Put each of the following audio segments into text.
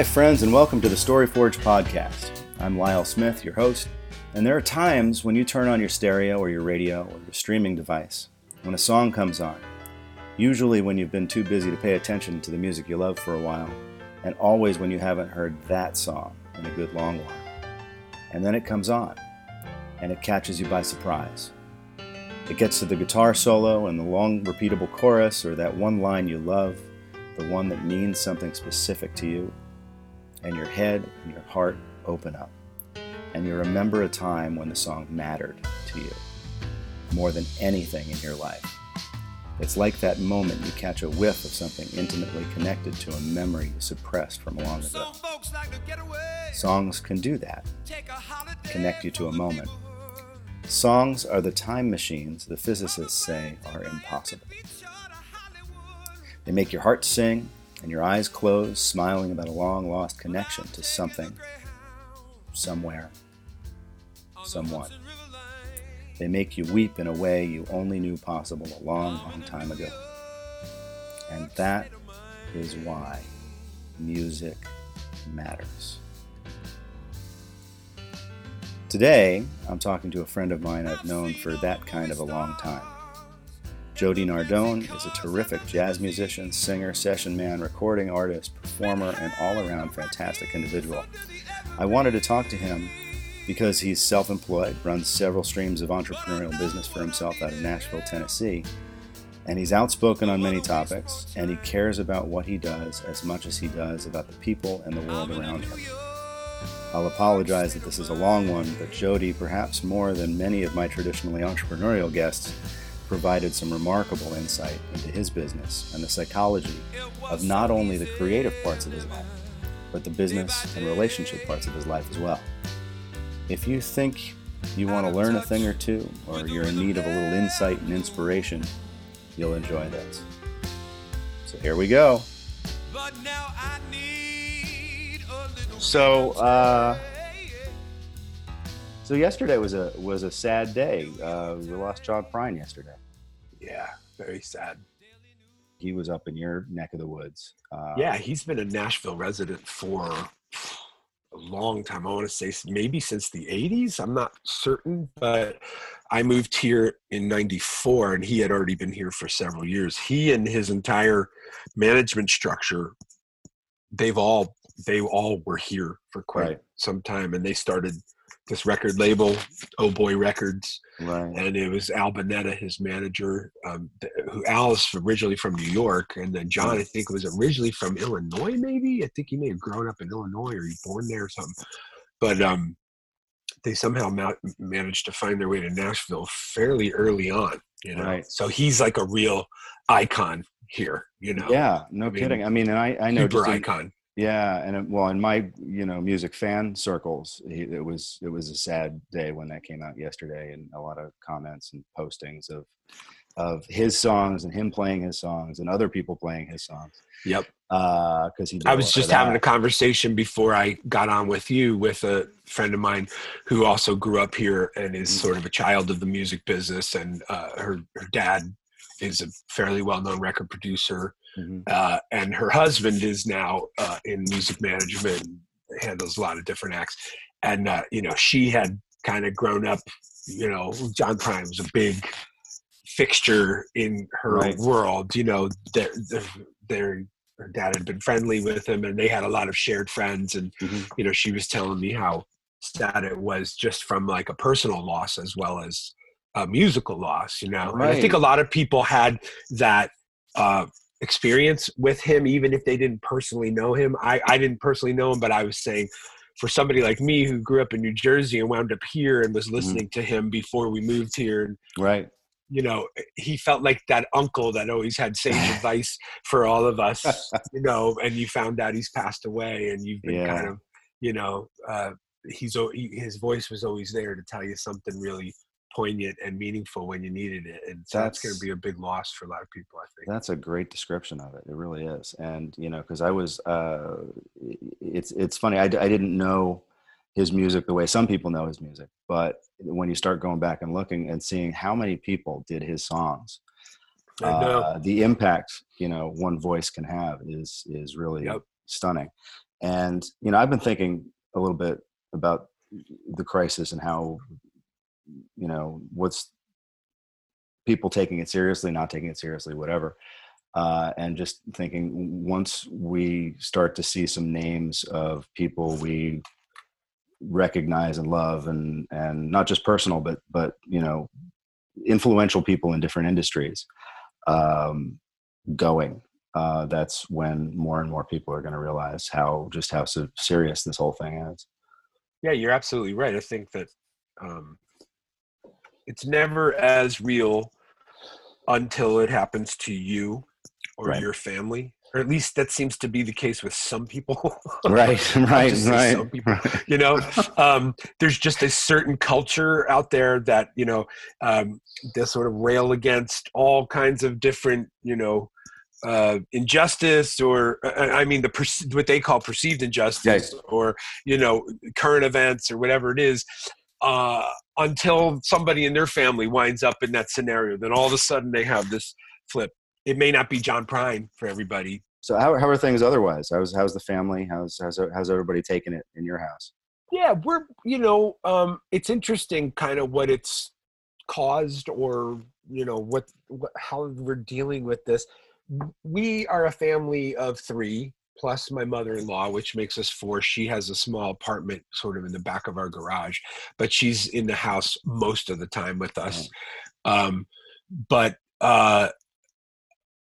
Hi, friends, and welcome to the Story Forge podcast. I'm Lyle Smith, your host, and there are times when you turn on your stereo or your radio or your streaming device when a song comes on, usually when you've been too busy to pay attention to the music you love for a while, and always when you haven't heard that song in a good long while. And then it comes on, and it catches you by surprise. It gets to the guitar solo and the long, repeatable chorus, or that one line you love, the one that means something specific to you, and your head and your heart open up. And you remember a time when the song mattered to you more than anything in your life. It's like that moment you catch a whiff of something intimately connected to a memory you suppressed from a long ago. Songs can do that, connect you to a moment. Songs are the time machines the physicists say are impossible. They make your heart sing and your eyes close, smiling about a long lost connection to something, somewhere, someone. They make you weep in a way you only knew possible a long, long time ago. And that is why music matters. Today, I'm talking to a friend of mine I've known for that kind of a long time. Jody Nardone is a terrific jazz musician, singer, session man, recording artist, performer, and all around fantastic individual. I wanted to talk to him because he's self employed, runs several streams of entrepreneurial business for himself out of Nashville, Tennessee, and he's outspoken on many topics, and he cares about what he does as much as he does about the people and the world around him. I'll apologize that this is a long one, but Jody, perhaps more than many of my traditionally entrepreneurial guests, provided some remarkable insight into his business and the psychology of not only the creative parts of his life, but the business and relationship parts of his life as well. If you think you want to learn a thing or two, or you're in need of a little insight and inspiration, you'll enjoy this. So here we go. So, uh, so yesterday was a was a sad day. Uh, we lost John Prine yesterday. Yeah, very sad. He was up in your neck of the woods. Uh, yeah, he's been a Nashville resident for a long time. I want to say maybe since the 80s. I'm not certain, but I moved here in 94 and he had already been here for several years. He and his entire management structure, they've all they all were here for quite right. some time and they started this record label, Oh Boy Records, right. and it was Al Bunetta, his manager, um, who Al is originally from New York, and then John, I think, was originally from Illinois. Maybe I think he may have grown up in Illinois or he born there or something. But um, they somehow ma- managed to find their way to Nashville fairly early on. You know, right. so he's like a real icon here. You know, yeah, no I kidding. I mean, and I I know super icon. Yeah, and it, well, in my you know music fan circles, it was it was a sad day when that came out yesterday, and a lot of comments and postings of of his songs and him playing his songs and other people playing his songs. Yep. Because uh, he. I was just having a conversation before I got on with you with a friend of mine who also grew up here and is mm-hmm. sort of a child of the music business, and uh, her her dad is a fairly well known record producer Mm-hmm. Uh, and her husband is now uh, in music management, handles a lot of different acts. And, uh, you know, she had kind of grown up, you know, John Prine was a big fixture in her right. world. You know, their, their, her dad had been friendly with him and they had a lot of shared friends. And, mm-hmm. you know, she was telling me how sad it was just from like a personal loss as well as a musical loss, you know. Right. And I think a lot of people had that uh, experience with him, even if they didn't personally know him. I, I didn't personally know him, but I was saying for somebody like me who grew up in New Jersey and wound up here and was mm-hmm. listening mm. to him before we moved here. And, right. You know, he felt like that uncle that always had sage advice for all of us, you know, and you found out he's passed away and you've been yeah. kind of, you know, uh, he's, his voice was always there to tell you something really poignant and meaningful when you needed it and so that's, that's going to be a big loss for a lot of people i think that's a great description of it it really is and you know because i was uh it's it's funny I, I didn't know his music the way some people know his music but when you start going back and looking and seeing how many people did his songs uh, the impact you know one voice can have is is really yep. stunning And you know, I've been thinking a little bit about the crisis and how you know what's people taking it seriously, not taking it seriously, whatever. Uh, and just thinking once we start to see some names of people we recognize and love and and not just personal but but you know influential people in different industries um, going uh, that's when more and more people are going to realize how just how serious this whole thing is yeah you're absolutely right i think that um, it's never as real until it happens to you or right. your family or at least that seems to be the case with some people. Right right right some people you know? Um, there's just a certain culture out there that you know um, they sort of rail against all kinds of different you know uh, injustice or uh, i mean the what they call perceived injustice or you know current events or whatever it is. Uh, until somebody in their family winds up in that scenario then all of a sudden they have this flip it may not be John Prine for everybody. So how, how are things otherwise? How's how's the family? How's how's how's everybody taking it in your house? Yeah, we're you know um, it's interesting kind of what it's caused or you know what, what how we're dealing with this. We are a family of three plus my mother-in-law which makes us four she has a small apartment sort of in the back of our garage but she's in the house most of the time with us um, but uh,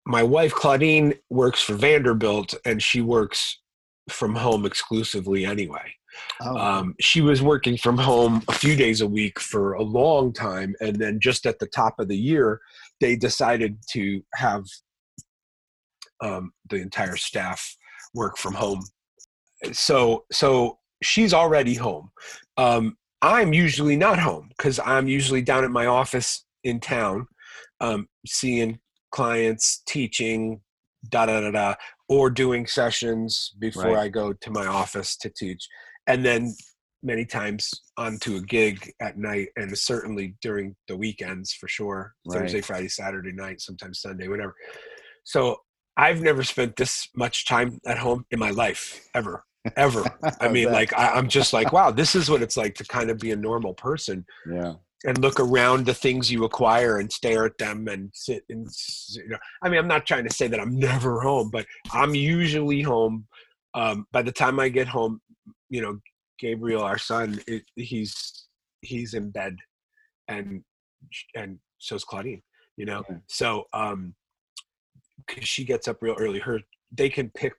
my wife Claudine works for Vanderbilt and she works from home exclusively anyway. Oh. Um, she was working from home a few days a week for a long time, and then just at the top of the year, they decided to have um, the entire staff work from home. So, so she's already home. Um, I'm usually not home because I'm usually down at my office in town, um, seeing clients, teaching, da da da da, or doing sessions before right. I go to my office to teach, and then many times onto a gig at night, and certainly during the weekends for sure, right. Thursday, Friday, Saturday night, sometimes Sunday, whatever. So I've never spent this much time at home in my life ever. ever. I mean, like I, am just like, wow, this is what it's like to kind of be a normal person. Yeah and look around the things you acquire and stare at them and sit and you know i mean i'm not trying to say that i'm never home but i'm usually home um, by the time i get home you know gabriel our son it, he's he's in bed and and so's claudine you know okay. so um because she gets up real early her they can pick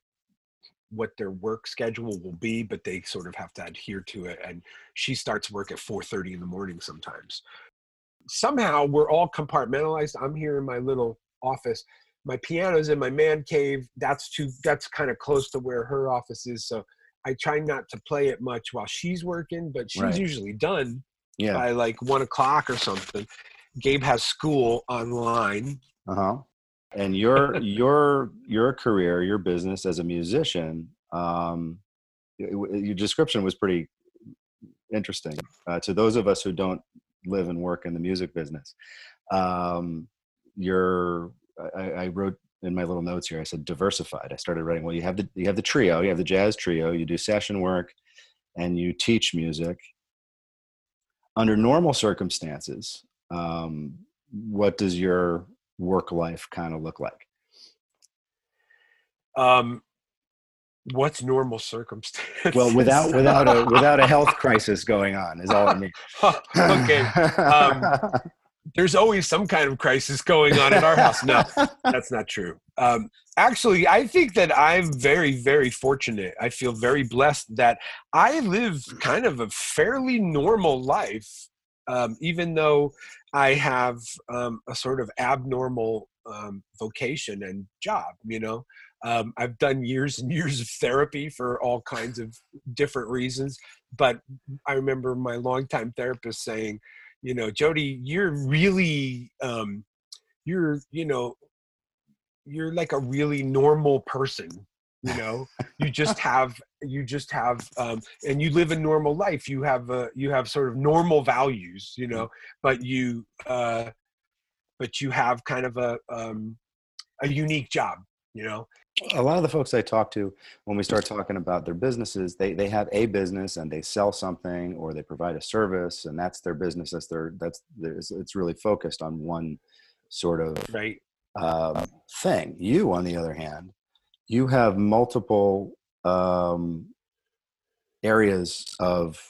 what their work schedule will be, but they sort of have to adhere to it. And she starts work at 4:30 in the morning sometimes. Somehow we're all compartmentalized. I'm here in my little office. My piano's in my man cave. That's too. That's kind of close to where her office is. So I try not to play it much while she's working, but she's right. usually done yeah. by like one o'clock or something. Gabe has school online. Uh huh and your your your career your business as a musician um, your description was pretty interesting uh, to those of us who don't live and work in the music business. Um, you're I, I, wrote in my little notes here i said diversified. I started writing well you have the you have the trio you have the jazz trio you do session work and you teach music. Under normal circumstances um, what does your work life kind of look like? Um, what's normal circumstances? Well, without without a without a health crisis going on is all I mean. okay. Um, there's always some kind of crisis going on in our house. No, that's not true. Um, actually, I think that I'm very, very fortunate. I feel very blessed that I live kind of a fairly normal life, um, even though I have um, a sort of abnormal um, vocation and job. You know, um, I've done years and years of therapy for all kinds of different reasons. But I remember my longtime therapist saying, you know, Jody, you're really, um, you're, you know, you're like a really normal person you know? You just have you just have um, and you live a normal life. You have a you have sort of normal values you know? But you uh but you have kind of a um a unique job you know? A lot of the folks I talk to when we start talking about their businesses, they they have a business and they sell something or they provide a service and that's their business. That's their that's it's really focused on one sort of right. um, thing. You, on the other hand, you have multiple um, areas of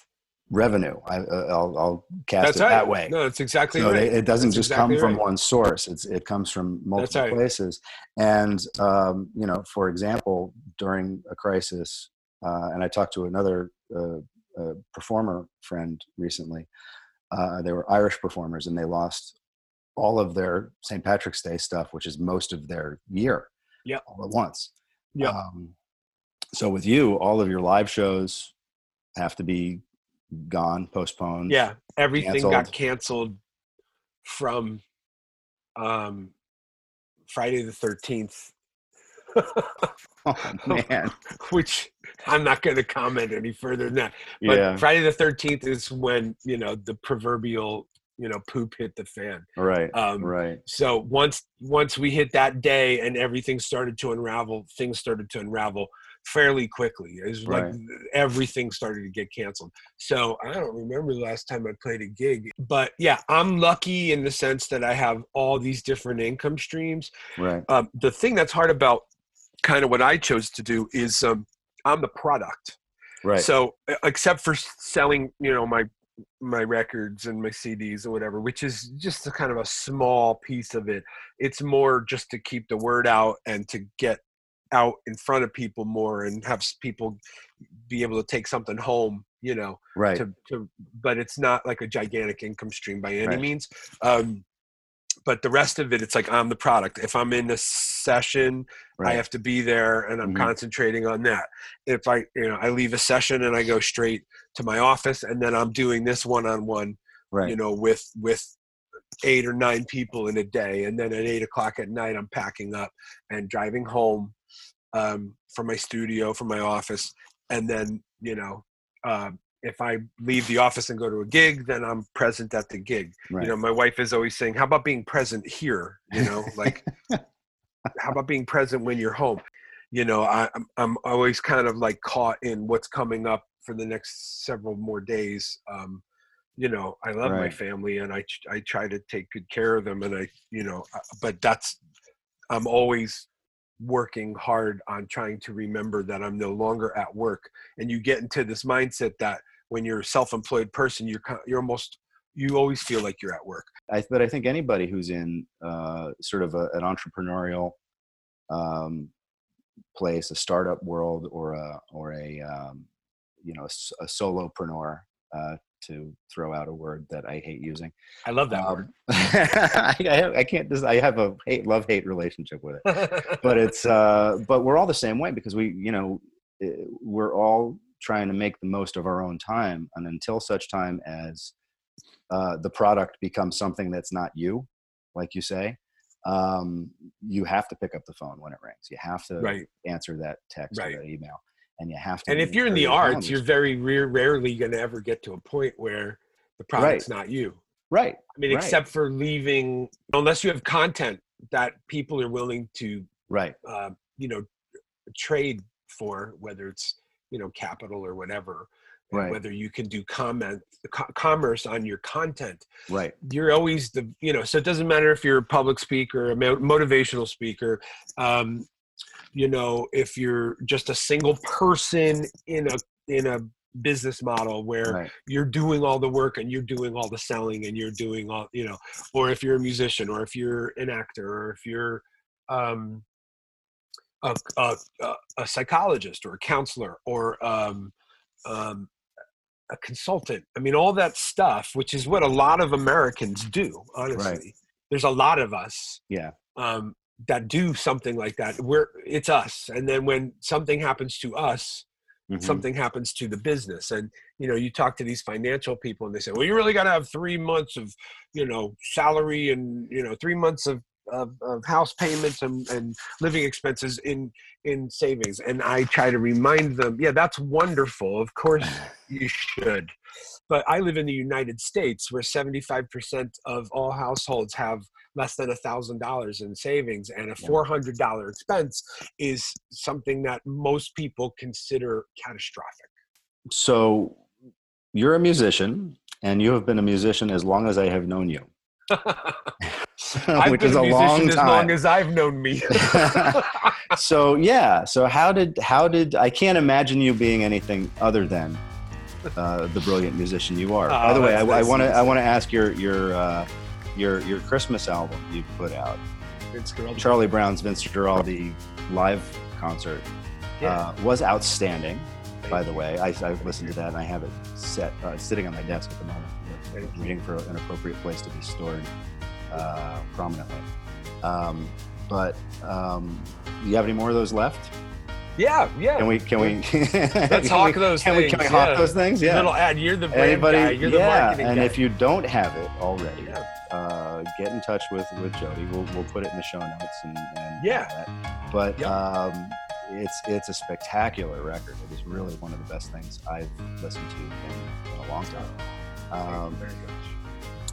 revenue. I, will I'll cast That's it right. that way. No, it's exactly so right. It, it doesn't That's just exactly come from right. one source. It's it comes from multiple right. places. And um, you know, for example, during a crisis, uh, and I talked to another uh, uh, performer friend recently. Uh, they were Irish performers, and they lost all of their St. Patrick's Day stuff, which is most of their year, yeah, all at once. Yeah. Um, so with you, all of your live shows have to be gone, postponed. Yeah, everything canceled. got canceled from um, Friday the thirteenth. oh man, which I'm not going to comment any further than that. But yeah, Friday the thirteenth is when you know the proverbial you know poop hit the fan. right, Um, right, So once once we hit that day and everything started to unravel, things started to unravel fairly quickly. It was like everything started to get canceled. So I don't remember the last time I played a gig, but yeah, I'm lucky in the sense that I have all these different income streams. right, Um, the thing that's hard about kind of what I chose to do is um, I'm the product. right. So except for selling, you know, my my records and my CDs or whatever, which is just a kind of a small piece of it. It's more just to keep the word out and to get out in front of people more and have people be able to take something home, you know, right. to, to but it's not like a gigantic income stream by any Right. means. Um, but the rest of it, it's like I'm the product. If I'm in a session, I have to be there and I'm Mhm. concentrating on that. If I, you know, I leave a session and I go straight to my office and then I'm doing this one on one, right. you know, with, with eight or nine people in a day. And then at eight o'clock at night, I'm packing up and driving home um, from my studio, from my office. And then, you know, um, if I leave the office and go to a gig, then I'm present at the gig. Right. you know my wife is always saying how about being present here? You know like how about being present when you're home? You know I, I'm, I'm always kind of like caught in what's coming up for the next several more days. Um you know i love my family and i i try to take good care of them and i you know uh, but that's i'm always working hard on trying to remember that i'm no longer at work. And you get into this mindset that when you're a self-employed person you're you're almost you always feel like you're at work I, but I think anybody who's in uh, sort of a, an entrepreneurial um, place, a startup world, or a or a um, you know a, s- a solopreneur, uh, to throw out a word that I hate using. i love that word Um, I, I, have, I can't. Just, I have a hate love hate relationship with it. But it's uh, but we're all the same way because we you know eh, we're all trying to make the most of our own time, and until such time as uh, the product becomes something that's not you, like you say, um, you have to pick up the phone when it rings. You have to right answer that text Right. or that email, and you have to. and if you're in the arts you're very rare, rarely going to ever get to a point where the product's not you right, i mean Right. except for leaving unless you have content that people are willing to right, uh, you know trade for whether it's you know capital or whatever Right. whether you can do comment co- commerce on your content. Right, you're always the you know so it doesn't matter if you're a public speaker a motivational speaker um you know if you're just a single person in a in a business model where right, you're doing all the work and you're doing all the selling and you're doing all you know or if you're a musician or if you're an actor or if you're um a, a, a- a psychologist or a counselor or um, um, a consultant. I mean, all that stuff, which is what a lot of Americans do. Honestly, there's a lot of us yeah, um, that do something like that. We're it's us, and then when something happens to us, mhm, something happens to the business. And you know, you talk to these financial people, and they say, "Well, you really got to have three months of, you know, salary and you know, three months of." Of, of house payments and, and living expenses in in savings and i try to remind them yeah that's wonderful of course you should. But I live in the United States where 75% of all households have less than a thousand dollars in savings and a $400 expense is something that most people consider catastrophic. So you're a musician and you have been a musician as long as I have known you. which is a, a long time. As long as I've known me. so yeah. So how did how did I can't imagine you being anything other than uh, the brilliant musician you are. Oh, By the way, I want to I want to ask your your uh, your your Christmas album you put out. Vince Charlie Brown's Vince Guaraldi live concert yeah. uh, was outstanding. By the way, I, I listened to that and I have it set uh, sitting on my desk at the moment waiting for an appropriate place to be stored uh, prominently. Um, but um, you have any more of those left? Yeah, yeah. Can we? Can we? Let's hawk those. Can things, we? Can we hawk yeah. those things? Yeah. Little ad. You're the brand Anybody, guy. You're the yeah. marketing and guy. if you don't have it already, yeah. uh, get in touch with with Jody. We'll we'll put it in the show notes and, and yeah. But yep. um, it's it's a spectacular record. It is really one of the best things I've listened to in, in a long time. Um, Very good.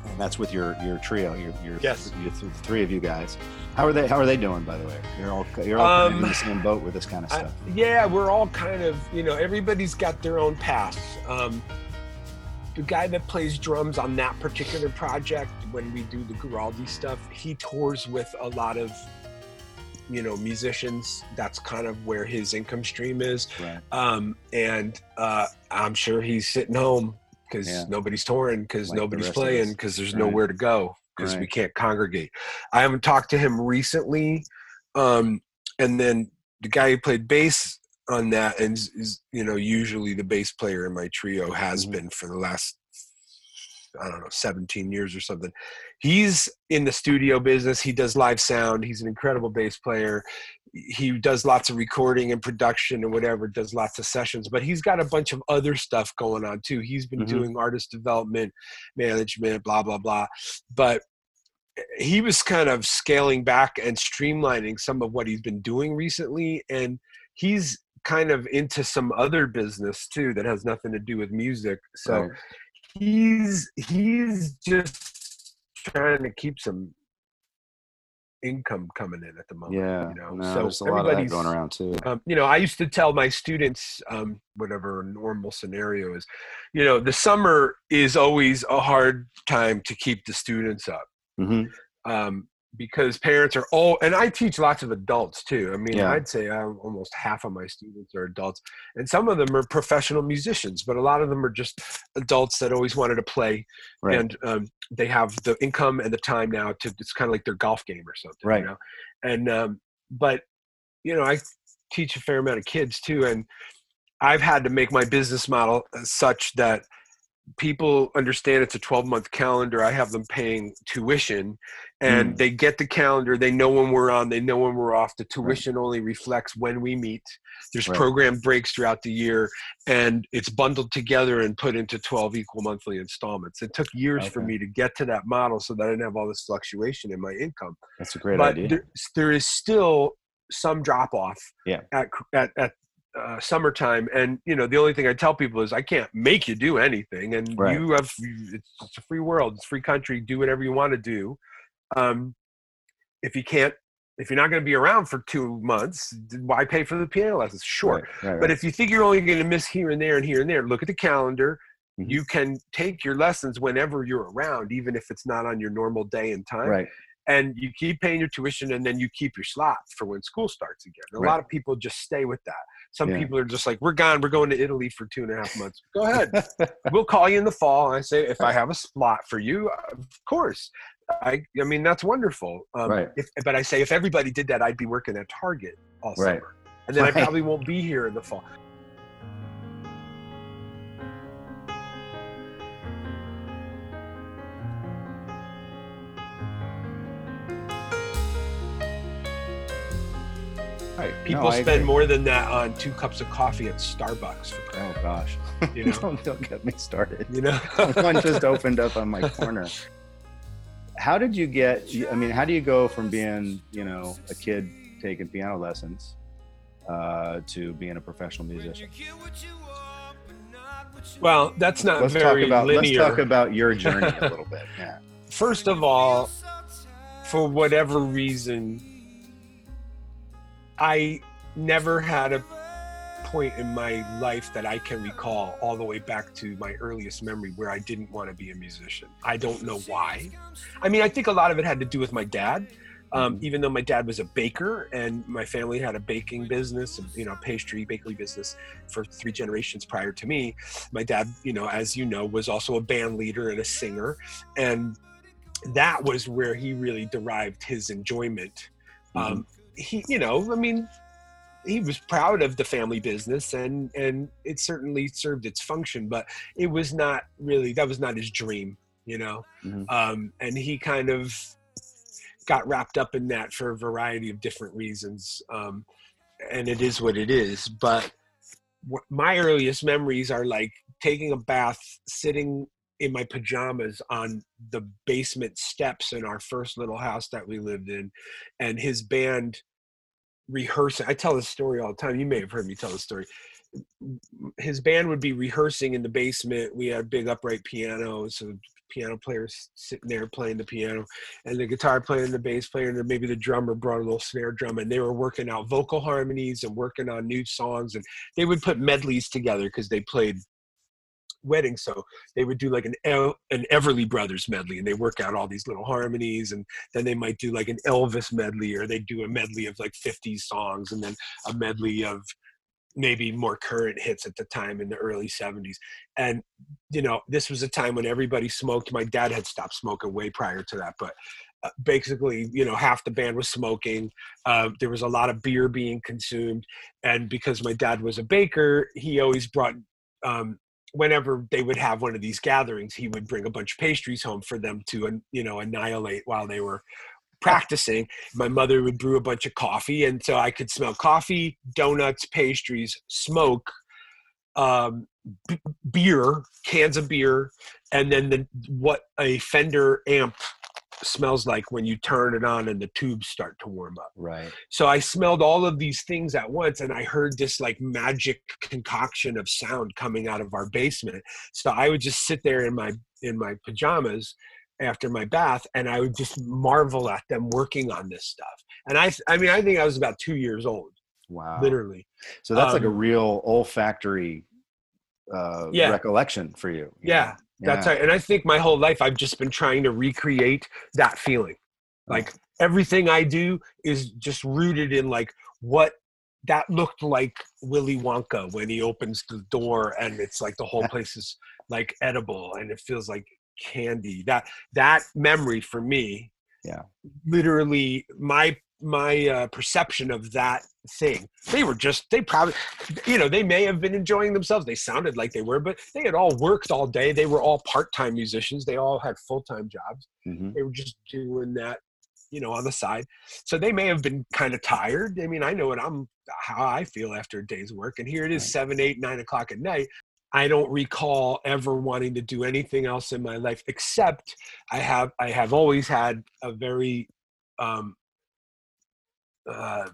And that's with your your trio, your your, yes. your th- three of you guys. How are they? How are they doing? By the way, you're all you're all um, in the same boat with this kind of stuff. I, yeah, we're all kind of you know everybody's got their own path. Um, the guy that plays drums on that particular project, when we do the Guaraldi stuff, he tours with a lot of you know musicians that's kind of where his income stream is right. um, and uh, i'm sure he's sitting home because yeah. nobody's touring because like nobody's playing because there's right. nowhere to go because right. we can't congregate i haven't talked to him recently um, and then the guy who played bass on that and is, is, you know usually the bass player in my trio has mm-hmm. been for the last I don't know, 17 years or something. He's in the studio business. He does live sound. He's an incredible bass player. He does lots of recording and production and whatever, does lots of sessions, but he's got a bunch of other stuff going on too. He's been mm-hmm. doing artist development, management, blah, blah, blah. But he was kind of scaling back and streamlining some of what he's been doing recently. And he's kind of into some other business too that has nothing to do with music. So right he's he's just trying to keep some income coming in at the moment. Yeah, you know, no, so there's a lot of that going around too. Um, you know, I used to tell my students, um, whatever normal scenario is, you know, the summer is always a hard time to keep the students up. Mm-hmm. Um, because parents are all and i teach lots of adults too i mean yeah. i'd say I'm, almost half of my students are adults and some of them are professional musicians but a lot of them are just adults that always wanted to play right. and um, they have the income and the time now to it's kind of like their golf game or something right you know and um, but you know i teach a fair amount of kids too and i've had to make my business model such that people understand it's a 12 month calendar i have them paying tuition and mm. they get the calendar they know when we're on they know when we're off the tuition right. only reflects when we meet there's right. program breaks throughout the year and it's bundled together and put into 12 equal monthly installments it took years okay. for me to get to that model so that i didn't have all this fluctuation in my income that's a great but idea there, there is still some drop off yeah. at, at, at uh, summertime and you know the only thing i tell people is i can't make you do anything and right. you have it's, it's, a free world it's a free country do whatever you want to do. Um, if you can't if you're not going to be around for two months why pay for the piano lessons? Sure right, right, but if you think you're only going to miss here and there and here and there look at the calendar. Mm-hmm. you can take your lessons whenever you're around even if it's not on your normal day and time right. and you keep paying your tuition and then you keep your slot for when school starts again. A lot of people just stay with that some yeah. people are just like, we're gone. We're going to Italy for two and a half months. Go ahead. we'll call you in the fall. And I say, if I have a spot for you, of course. I, I mean, that's wonderful. Um, right. If, but I say, if everybody did that, I'd be working at Target all right. summer. And then right. I probably won't be here in the fall. Right. People no, spend more than that on two cups of coffee at Starbucks. oh gosh, you know, don't, don't get me started. You know, one just opened up on my corner. How did you get? I mean, how do you go from being, you know, a kid taking piano lessons uh, to being a professional musician? Well, that's not let's very talk about linear. let's talk about your journey a little bit. Yeah. First of all, for whatever reason, I never had a point in my life that I can recall all the way back to my earliest memory where I didn't want to be a musician. I don't know why. I mean, I think a lot of it had to do with my dad. Um, Mhm. even though my dad was a baker and my family had a baking business, you know, pastry bakery business for three generations prior to me, my dad, you know, as you know, was also a band leader and a singer, and that was where he really derived his enjoyment. Um, he, you know, I mean, he was proud of the family business, and and it certainly served its function, but it was not really that was not his dream, you know. Mhm. Um, and he kind of got wrapped up in that for a variety of different reasons, um, and it is what it is. But my earliest memories are like taking a bath, sitting in my pajamas on the basement steps in our first little house that we lived in, and his band rehearsing. I tell this story all the time. You may have heard me tell this story. His band would be rehearsing in the basement. We had big upright pianos, so piano players sitting there playing the piano, and the guitar player and the bass player, and maybe the drummer brought a little snare drum, and they were working out vocal harmonies and working on new songs, and they would put medleys together because they played weddings. So they would do like an El- an Everly Brothers medley, and they work out all these little harmonies, and then they might do like an Elvis medley, or they do a medley of like 50 songs, and then a medley of maybe more current hits at the time in the early 70s and you know this was a time when everybody smoked my dad had stopped smoking way prior to that but uh, basically you know half the band was smoking uh, there was a lot of beer being consumed and because my dad was a baker he always brought um, whenever they would have one of these gatherings he would bring a bunch of pastries home for them to you know annihilate while they were practicing. My mother would brew a bunch of coffee and so i could smell coffee donuts pastries smoke um, b- beer cans of beer and then the what a fender amp smells like when you turn it on and the tubes start to warm up Right. so i smelled all of these things at once and i heard this like magic concoction of sound coming out of our basement so i would just sit there in my in my pajamas after my bath and i would just marvel at them working on this stuff and i i mean i think i was about two years old Wow. literally So that's like a Um, real olfactory uh, Yeah. recollection for you. you Yeah, know? That's right and i think my whole life i've just been trying to recreate that feeling. Mm. Like everything i do is just rooted in like what that looked like willy wonka when he opens the door and it's like the whole place is like edible and it feels like candy. That that memory for me Yeah. literally my my uh, perception of that thing. They were just they probably you know they may have been enjoying themselves. They sounded like they were but they had all worked all day. They were all part-time musicians. They all had full-time jobs. Mhm. they were just doing that you know on the side. So they may have been kind of tired. I mean i know what i'm how i feel after a day's work and here it is Right. seven eight nine o'clock at night. I don't recall ever wanting to do anything else in my life except i have i have always had a very um uh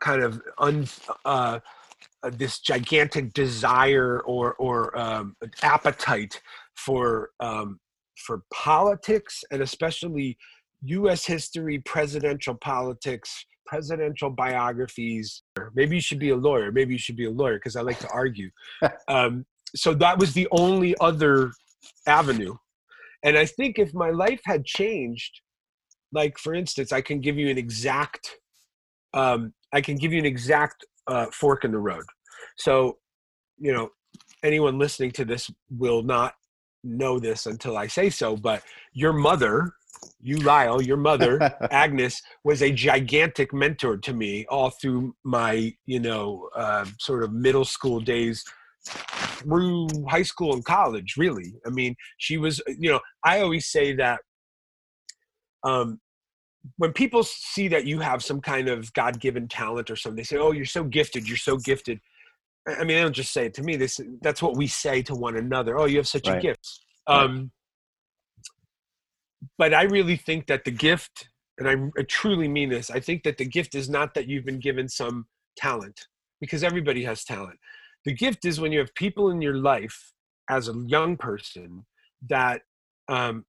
kind of un uh uh, this gigantic desire or or um, appetite for um, for politics and especially U.S. history, presidential politics, presidential biographies. Maybe you should be a lawyer. Maybe you should be a lawyer because I like to argue. um, so that was the only other avenue, and I think if my life had changed, like for instance, I can give you an exact. Um, I can give you an exact uh, fork in the road. So, you know, anyone listening to this will not know this until I say so, but your mother, you Lyle, your mother, Agnes, was a gigantic mentor to me all through my, you know, uh, sort of middle school days through high school and college, really. I mean, she was, you know, I always say that um, when people see that you have some kind of God given talent or something, they say, oh, you're so gifted, you're so gifted. I mean, they don't just say it to me. This that's what we say to one another. Oh, you have such a gift. Right. Um, but I really think that the gift, and I, I truly mean this, I think that the gift is not that you've been given some talent, because everybody has talent. the gift is when you have people in your life as a young person that um,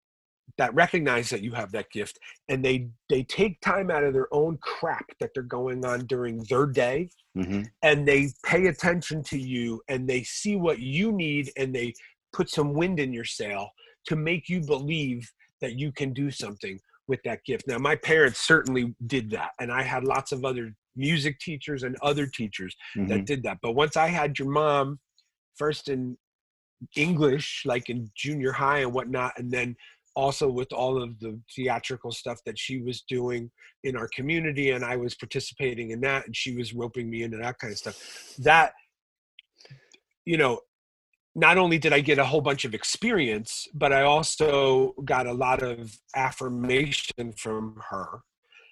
that recognize that you have that gift and they they take time out of their own crap that they're going on during their day hmm and they pay attention to you and they see what you need and they put some wind in your sail to make you believe that you can do something with that gift. Now, my parents certainly did that, and I had lots of other music teachers and other teachers hmm that did that. But once I had your mom, first in English, like in junior high and whatnot, and then also with all of the theatrical stuff that she was doing in our community, and I was participating in that, and she was roping me into that kind of stuff. That, you know, not only did I get a whole bunch of experience, but I also got a lot of affirmation from her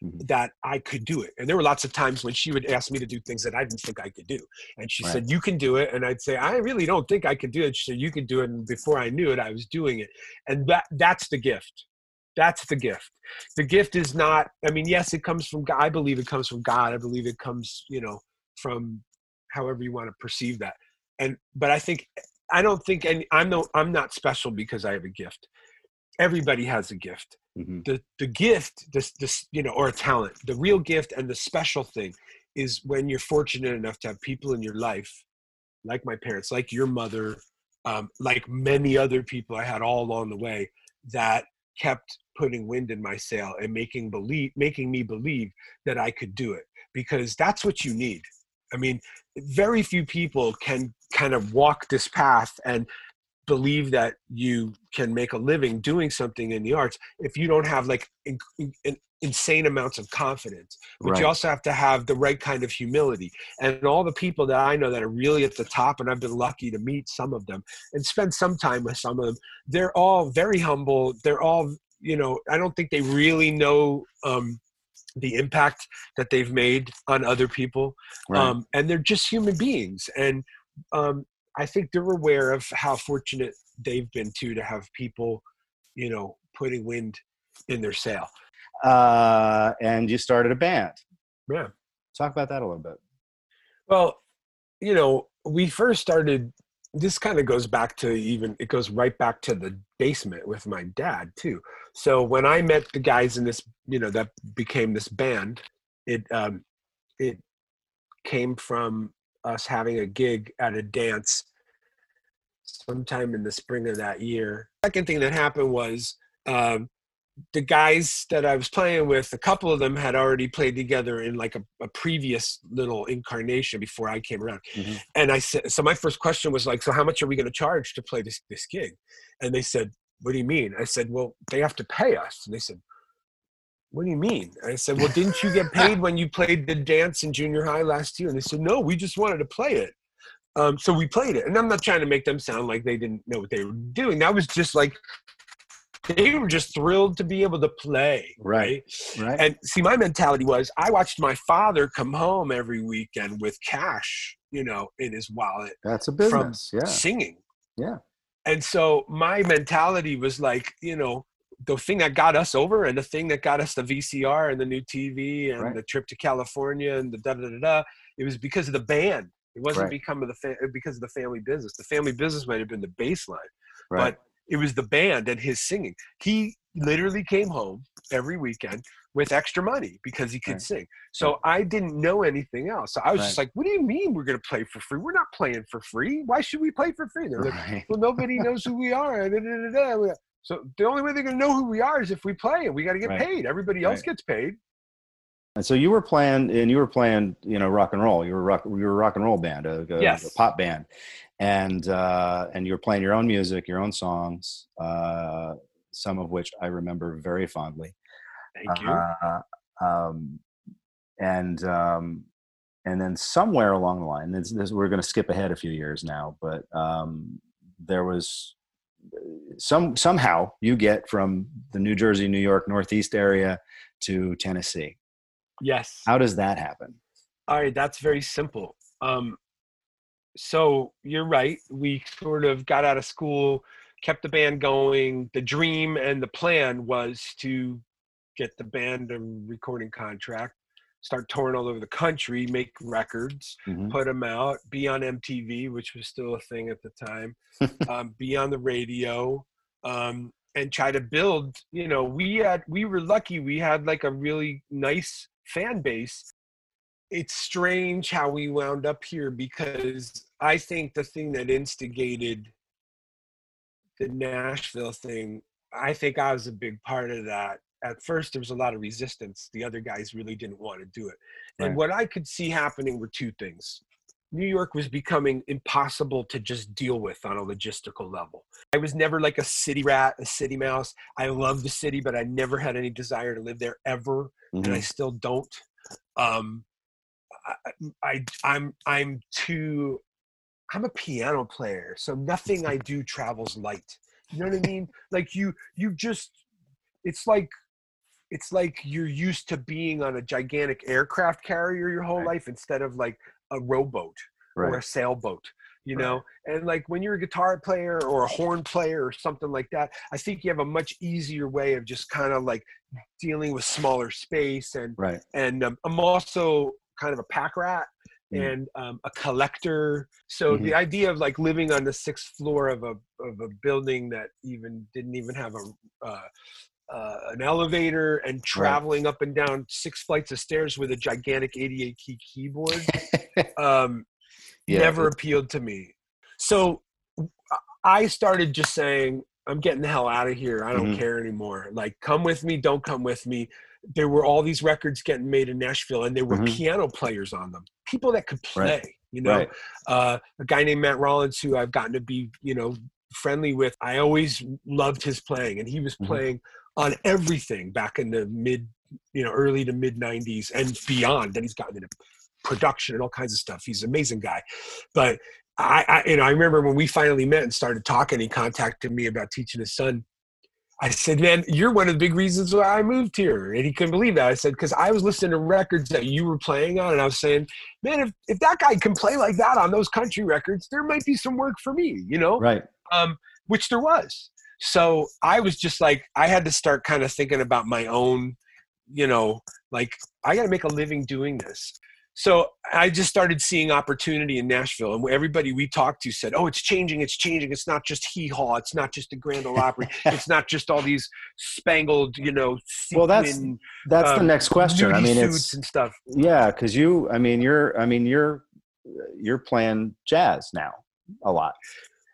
Mhm. that I could do it. And there were lots of times when she would ask me to do things that I didn't think I could do. And she Right. said, You can do it. And I'd say, I really don't think I could do it. She said, You can do it. And before I knew it, I was doing it. And that that's the gift. That's the gift. The gift is not, I mean, yes, it comes from God. I believe it comes from God. I believe it comes, you know, from however you want to perceive that. And but I think I don't think and I'm no I'm not special because I have a gift. Everybody has a gift. Hmm the the gift this this you know or a talent the real gift and the special thing is when you're fortunate enough to have people in your life like my parents like your mother um, like many other people i had all along the way that kept putting wind in my sail and making believe making me believe that i could do it because that's what you need. I mean very few people can kind of walk this path and believe that you can make a living doing something in the arts if you don't have like in, in, insane amounts of confidence but Right. you also have to have the right kind of humility and all the people that i know that are really at the top and i've been lucky to meet some of them and spend some time with some of them they're all very humble they're all you know i don't think they really know um, the impact that they've made on other people Right. um, and they're just human beings and um, i think they're aware of how fortunate they've been too to have people you know putting wind in their sail uh, and you started a band. yeah Talk about that a little bit. well you know we first started this kind of goes back to even it goes right back to the basement with my dad too so when i met the guys in this you know that became this band it um it came from us having a gig at a dance sometime in the spring of that year second thing that happened was um the guys that I was playing with, a couple of them had already played together in like a, a previous little incarnation before I came around. Mhm. And I said, so my first question was like, so how much are we going to charge to play this this gig? And they said, what do you mean? I said, well, they have to pay us. And they said, what do you mean? I said, well, didn't you get paid when you played the dance in junior high last year? And they said, no, we just wanted to play it. Um, so we played it. And I'm not trying to make them sound like they didn't know what they were doing. That was just like, they were just thrilled to be able to play. Right. Right. And see, my mentality was I watched my father come home every weekend with cash, you know, in his wallet That's a from business. Yeah. singing. Yeah. And so my mentality was like, you know, the thing that got us over and the thing that got us the VCR and the new TV and Right. the trip to California and the da da da da, it was because of the band. It wasn't Right. because of the fa- because of the family business. The family business might have been the baseline Right. but it was the band and his singing. He literally came home every weekend with extra money because he could Right. sing. So I didn't know anything else. So I was just like, "What do you mean we're going to play for free? We're not playing for free. Why should we play for free?" They're like, right. "Well, nobody knows who we are." da, da, da, da. So the only way they're going to know who we are is if we play, and we got to get Right. paid. Everybody else Right. gets paid. And so you were playing, and you were playing, you know, rock and roll. You were rock, you were a rock and roll band, a, a- Yes. a pop band, and uh, and you were playing your own music, your own songs, uh, some of which I remember very fondly. Thank you. Uh, um, and um, and then somewhere along the line, this, this, we're going to skip ahead a few years now, but um, there was some somehow you get from the New Jersey, New York, Northeast area to Tennessee. yes. How does that happen? All right, that's very simple. Um, so you're right. We sort of got out of school, kept the band going. The dream and the plan was to get the band a recording contract. Start touring all over the country, make records, Mhm. put them out, be on MTV, which was still a thing at the time, um, be on the radio, um, and try to build. You know, we had we were lucky. We had like a really nice fan base. It's strange how we wound up here because I think the thing that instigated the Nashville thing, I think I was a big part of that. At first, there was a lot of resistance. The other guys really didn't want to do it. And what I could see happening were two things. New York was becoming impossible to just deal with on a logistical level. I was never like a city rat, a city mouse. I love the city, but I never had any desire to live there ever, and I Mhm. still don't. Um, I, I, I'm, I'm too. I'm a piano player, so nothing I do travels light. You know what I mean? Like you, you just. It's like it's like you're used to being on a gigantic aircraft carrier your whole Right. life instead of like a rowboat or a sailboat you Right. know and like when you're a guitar player or a horn player or something like that i think you have a much easier way of just kind of like dealing with smaller space and Right. and um, i'm also kind of a pack rat Mm. and um, a collector so the idea of like living on the sixth floor of a of a building that even didn't even have a uh, uh, an elevator and traveling up and down six flights of stairs with a gigantic 88 key keyboard um, Yeah, never appealed to me. So I started just saying, I'm getting the hell out of here. I don't Mhm. care anymore. Like, come with me, don't come with me. There were all these records getting made in Nashville, and there were Mhm. piano players on them, people that could play. Right. You know, Right. uh, a guy named Matt Rollings, who I've gotten to be, you know, friendly with. I always loved his playing, and he was Mhm. playing on everything back in the mid, you know, early to mid '90s and beyond. Then he's gotten into production and all kinds of stuff. He's an amazing guy, but I, I, you know, I remember when we finally met and started talking. He contacted me about teaching his son. I said, "Man, you're one of the big reasons why I moved here." And he couldn't believe that. I said, "Because I was listening to records that you were playing on, and I was saying, man, if if that guy can play like that on those country records, there might be some work for me." You know, Right. um, which there was. So I was just like, I had to start kind of thinking about my own, you know, like I got to make a living doing this. So I just started seeing opportunity in Nashville, and everybody we talked to said, "Oh, it's changing, it's changing. It's not just hee haw. It's not just the Grand Ole Opry. it's not just all these spangled, you know, Well, that's- sequin, That's the um, next question. I mean, suits it's and stuff. yeah, because you. I mean, you're. I mean, you're. You're playing jazz now a lot.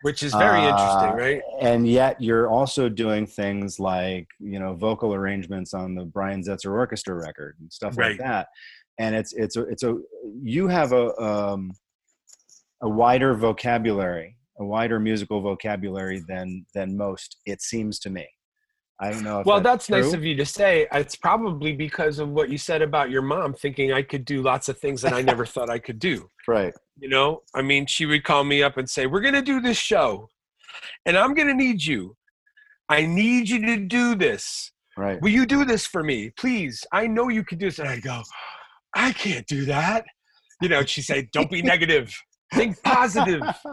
Which is very Uh, interesting, right? and yet you're also doing things like you know vocal arrangements on the Brian Setzer Orchestra record and stuff like that. And it's it's a it's a you have a um, a wider vocabulary, a wider musical vocabulary than than most. It seems to me. I don't know. Well, that's true. nice of you to say. It's probably because of what you said about your mom thinking I could do lots of things that I never thought I could do. Right. You know, I mean, she would call me up and say, We're going to do this show, and I'm going to need you. I need you to do this. Right. Will you do this for me? Please. I know you can do this. And I go, I can't do that. You know, she'd say, Don't be negative. Think positive.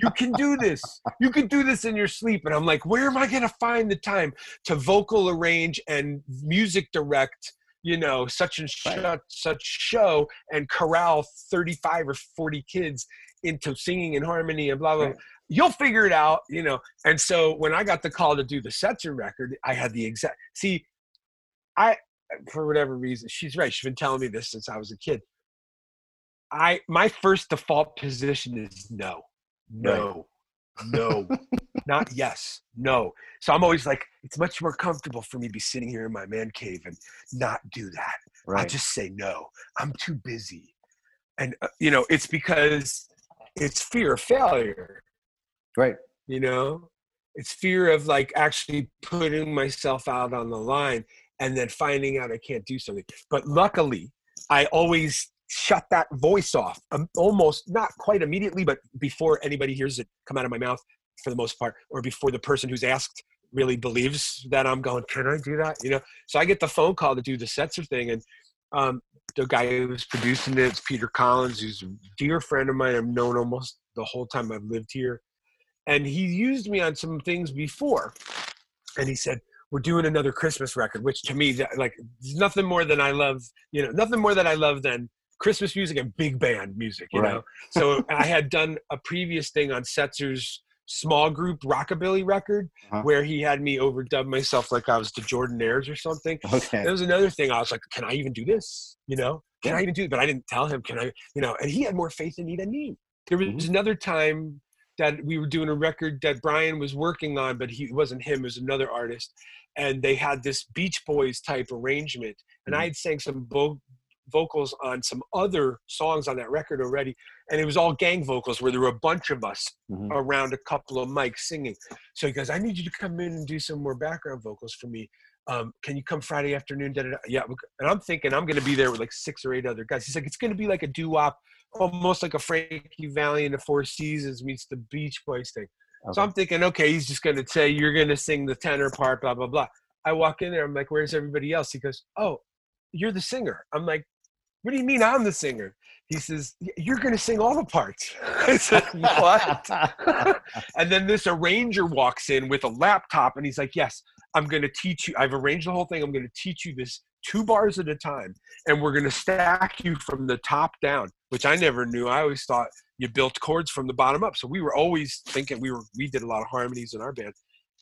You can do this. You can do this in your sleep. And I'm like, where am I going to find the time to vocal arrange and music direct, you know, such and Right. such, such show and corral 35 or 40 kids into singing in harmony and blah, blah, Right. blah. You'll figure it out, you know. And so when I got the call to do the Setzer record, I had the exact, see, I, for whatever reason, she's right. She's been telling me this since I was a kid. I my first default position is no, no, no, not yes, no. So I'm always like, it's much more comfortable for me to be sitting here in my man cave and not do that. I just say no. I'm too busy, and uh, you know, it's because it's fear of failure. right. You know, it's fear of like actually putting myself out on the line and then finding out I can't do something. But luckily, I always shut that voice off um, almost not quite immediately, but before anybody hears it come out of my mouth for the most part, or before the person who's asked really believes that I'm going, can I do that? You know, so I get the phone call to do the Setzer thing. And um, the guy who's producing it, it's Peter Collins, who's a dear friend of mine. I've known almost the whole time I've lived here. And he used me on some things before. And he said, we're doing another Christmas record, which to me, like, nothing more than I love, you know, nothing more that I love than Christmas music and big band music, you right. know? So I had done a previous thing on Setzer's small group rockabilly record uh-huh. where he had me overdub myself like I was the Jordanaires or something. Okay. That was another thing. I was like, can I even do this? You know, can yeah. I even do it? But I didn't tell him, can I, you know, and he had more faith in me than me. There was mm-hmm. another time that we were doing a record that Brian was working on, but he wasn't him, it was another artist. And they had this Beach Boys type arrangement. And mm-hmm. I had sang some vo- vocals on some other songs on that record already. And it was all gang vocals where there were a bunch of us mm-hmm. around a couple of mics singing. So he goes, I need you to come in and do some more background vocals for me. Um, can you come Friday afternoon? Da, da, da. Yeah. And I'm thinking I'm going to be there with like six or eight other guys. He's like, it's going to be like a doo wop almost like a Frankie Valli and the Four Seasons meets the Beach Boys thing. Okay. So I'm thinking, okay, he's just going to say, you're going to sing the tenor part, blah, blah, blah. I walk in there, I'm like, where's everybody else? He goes, oh, you're the singer. I'm like, what do you mean I'm the singer? He says, you're going to sing all the parts. I said, what? and then this arranger walks in with a laptop and he's like, yes, I'm going to teach you. I've arranged the whole thing. I'm going to teach you this two bars at a time. And we're going to stack you from the top down which I never knew. I always thought you built chords from the bottom up. So we were always thinking we were we did a lot of harmonies in our band.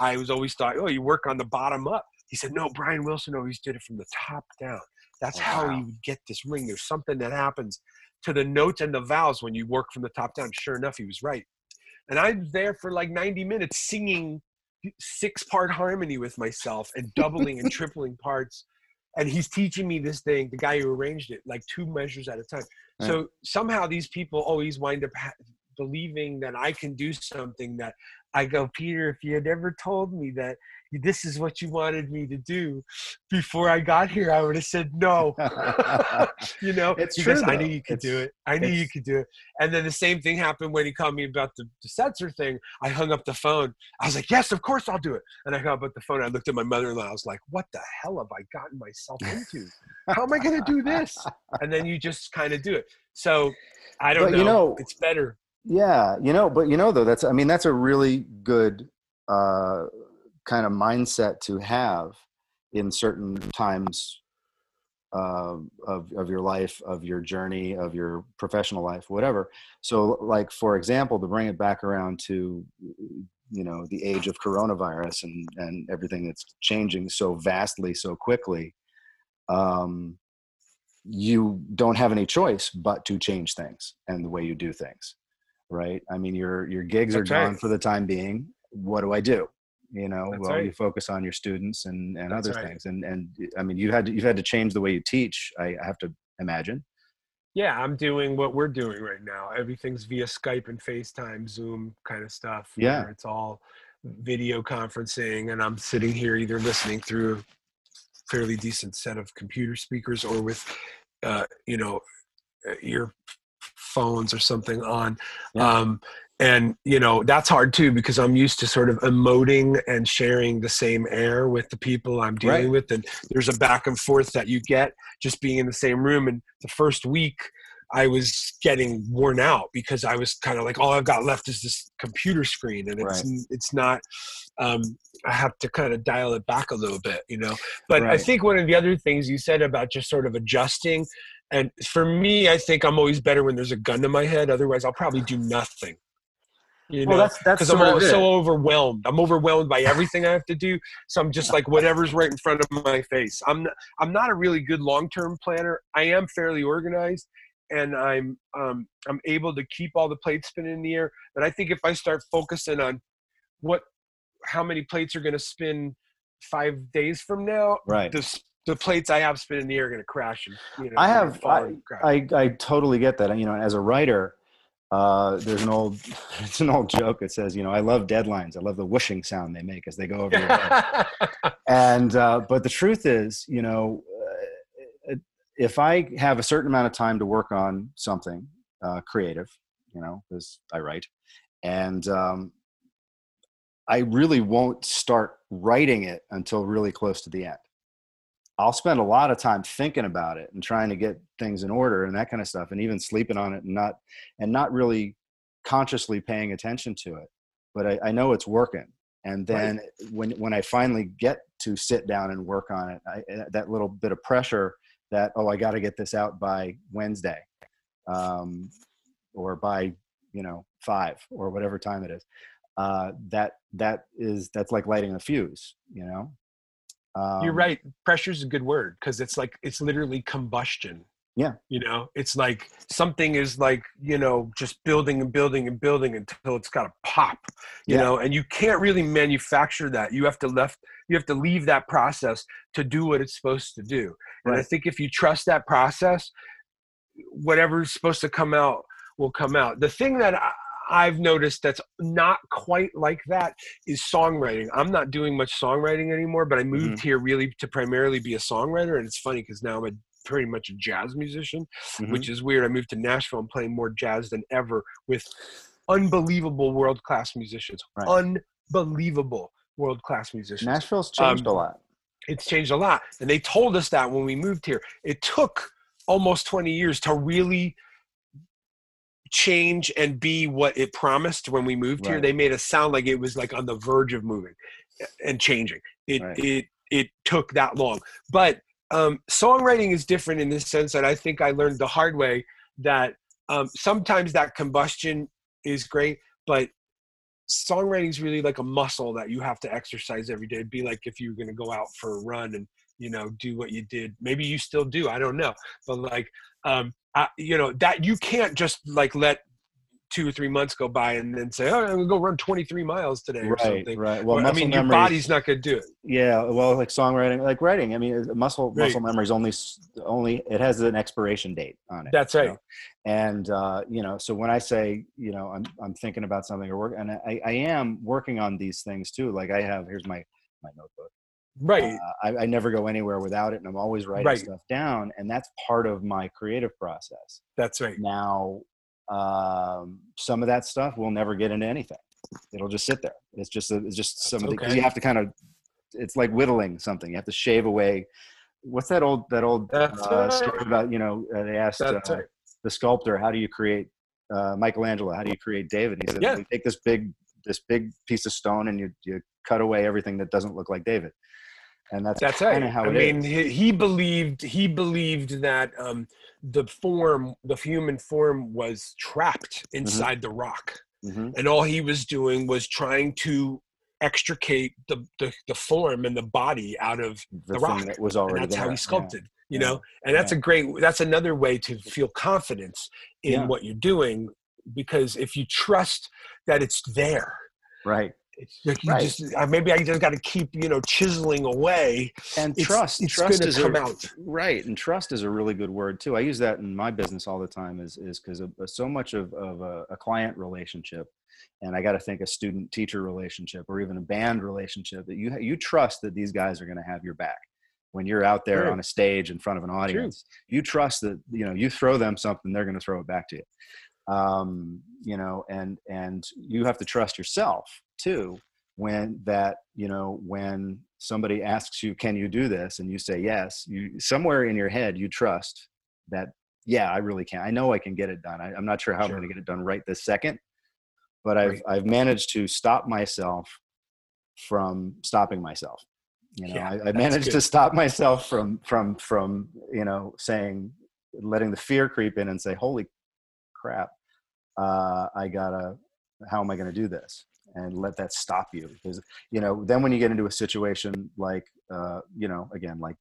I was always thought, oh, you work on the bottom up. He said, no, Brian Wilson always did it from the top down. That's wow. how you would get this ring. There's something that happens to the notes and the vowels when you work from the top down. Sure enough, he was right. And I'm there for like 90 minutes singing six part harmony with myself and doubling and tripling parts and he's teaching me this thing the guy who arranged it like two measures at a time so somehow these people always wind up ha- believing that i can do something that i go peter if you had ever told me that this is what you wanted me to do before I got here, I would have said no. you know, it's true. I knew you could it's, do it. I knew you could do it. And then the same thing happened when he called me about the, the Setzer thing. I hung up the phone. I was like, yes, of course I'll do it. And I hung up the phone. I looked at my mother-in-law. I was like, what the hell have I gotten myself into? How am I going to do this? And then you just kind of do it. So I don't but, know. You know. It's better. Yeah, you know, but you know though that's I mean that's a really good uh kind of mindset to have in certain times uh, of of your life, of your journey, of your professional life, whatever. So, like for example, to bring it back around to you know the age of coronavirus and and everything that's changing so vastly, so quickly. Um, you don't have any choice but to change things and the way you do things right? I mean your your gigs that's are gone right. for the time being. What do i do? You know That's well right. you focus on your students and and That's other right. things. And and i mean you had to, you've had to change the way you teach i, I have to imagine. Yeah i'm doing what we're doing right now. Everything's via skype and facetime zoom kind of stuff yeah. it's all video conferencing and i'm sitting here either listening through a fairly decent set of computer speakers or with uh, you know ear phones or something on yeah. um, and you know that's hard too because i'm used to sort of emoting and sharing the same air with the people i'm dealing right. with and there's a back and forth that you get just being in the same room and the first week i was getting worn out because i was kind of like all i've got left is this computer screen and it's right. it's not um, i have to kind of dial it back a little bit you know but right. i think one of the other things you said about just sort of adjusting and for me i think i'm always better when there's a gun to my head otherwise i'll probably do nothing you know, because well, I'm so overwhelmed. I'm overwhelmed by everything I have to do. So I'm just like whatever's right in front of my face. I'm not, I'm not a really good long term planner. I am fairly organized, and I'm um, I'm able to keep all the plates spinning in the air. But I think if I start focusing on what how many plates are going to spin five days from now, right? The, the plates I have spinning in the air are going to crash. And, you know, I have I, I I totally get that. You know, as a writer uh, there's an old it's an old joke that says you know i love deadlines i love the whooshing sound they make as they go over your head and uh, but the truth is you know uh, if i have a certain amount of time to work on something uh, creative you know because i write and um, i really won't start writing it until really close to the end I'll spend a lot of time thinking about it and trying to get things in order and that kind of stuff, and even sleeping on it and not and not really consciously paying attention to it. But I, I know it's working, and then right. when when i finally get to sit down and work on it I, eh, that little bit of pressure that oh i got to get this out by wednesday um, or by you know five or whatever time it is uh, that that is that's like lighting a fuse you know? Um, you're right pressure is a good word because it's like it's literally combustion yeah. you know? It's like something is like you know just building and building and building until it's got to pop you yeah. know? And you can't really manufacture that you have to left you have to leave that process to do what it's supposed to do. Right. and i think if you trust that process whatever's supposed to come out will come out. The thing that I, I've noticed that's not quite like that is songwriting. I'm not doing much songwriting anymore, but I moved mm-hmm. here really to primarily be a songwriter. And it's funny because now I'm a pretty much a jazz musician, mm-hmm. which is weird. I moved to Nashville and playing more jazz than ever with unbelievable world class musicians. Right. Unbelievable world class musicians. Nashville's changed um, a lot. It's changed a lot. And they told us that when we moved here. It took almost 20 years to really change and be what it promised when we moved right. here. They made us sound like it was like on the verge of moving and changing. It right. it it took that long. But um, songwriting is different in the sense that I think I learned the hard way that um, sometimes that combustion is great, but songwriting is really like a muscle that you have to exercise every day. It'd be like if you're going to go out for a run and you know do what you did. Maybe you still do. I don't know, but like um, You know that you can't just like let two or three months go by and then say, "Oh, I'm gonna go run 23 miles today," or right, something. Right. Well, I mean, your body's not gonna do it. Yeah. Well, like songwriting, like writing. I mean, muscle right. muscle memory is only only it has an expiration date on it. That's right. You know? And uh, you know, so when I say, you know, I'm I'm thinking about something or work, and I, I am working on these things too. Like I have here's my my notebook. Right. Uh, I, I, never go anywhere without it, and I'm always writing right. stuff down, and that's part of my creative process. That's right. Now, um, some of that stuff will never get into anything. It'll just sit there. It's just a, it's just some okay. because you have to kind of it's like whittling something. You have to shave away. What's that old that old uh, right. story about? You know, uh, they asked uh, right. the sculptor, "How do you create uh, Michelangelo? How do you create David?" He said, yeah. "You take this big this big piece of stone and you you cut away everything that doesn't look like David." And that's that's kind of how I mean, he, he, believed he believed that um, the form, the human form, was trapped mm-hmm. inside mm-hmm. the rock, mm-hmm. and all he was doing was trying to extricate the, the, the form and the body out of the, the rock. That was already and that's there. how he sculpted. Yeah. You know, and that's yeah. a great. That's another way to feel confidence in what you're doing because if you trust that it's there, right it's like you right. just uh, maybe I just got to keep you know chiseling away and it's, trust. It's trust is come a, out right, and trust is a really good word too. I use that in my business all the time. Is is because so much of of a, a client relationship, and I got to think a student teacher relationship or even a band relationship that you you trust that these guys are going to have your back when you're out there on a stage in front of an audience. True. You trust that you know you throw them something, they're going to throw it back to you um, you know and and you have to trust yourself too when that you know when somebody asks you can you do this and you say yes you somewhere in your head you trust that yeah i really can i know i can get it done I, am not sure how sure. i'm going to get it done right this second but i've right. i've managed to stop myself from stopping myself you know yeah, I, I managed good. to stop myself from from from you know saying letting the fear creep in and say holy crap uh, i gotta how am i going to do this and let that stop you because you know then when you get into a situation like uh, you know again like